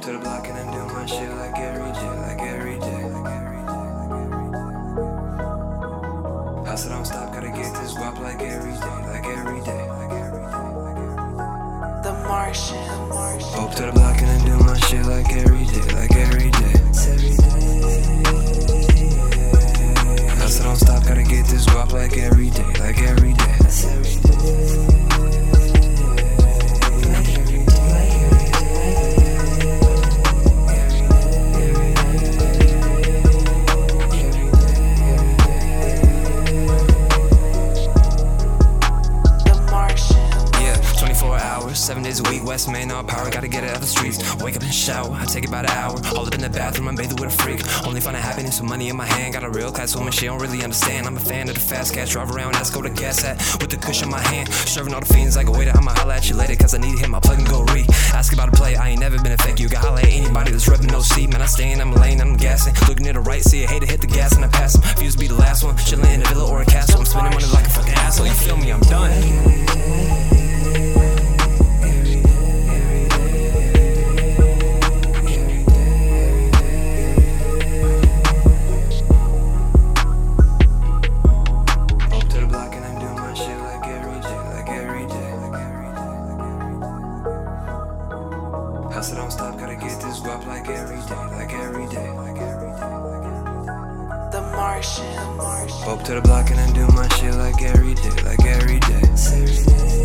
block and I do my shit like every day, like every day. I said, don't stop, gotta get this guap like every day, like every day. 7 days a week, Wes Mane, all power, gotta get it out the streets. Wake up and shower, I take about an hour. All up in the bathroom, I'm bathing with a freak. Only find finding happiness with money in my hand. Got a real class woman, she don't really understand. I'm a fan of the fast cash, drive around, ask go to gas at with the cushion in my hand. Serving all the fiends like a waiter, I'ma holla at you later, cause I need him, I plug and go re. Ask about a play, I ain't never been a fake. You can holla at anybody that's repping no seat. Man, I stay in, I'm lane, I'm gassing. Looking to the right, see a hater hit the gas and I pass him. Views be the last one, chilling in a villa or a castle. I'm spending money like Hustle don't stop, gotta get this guap like every day, like every day. The Martian. Up to the block and I do my shit like every day, like every day. Hustle don't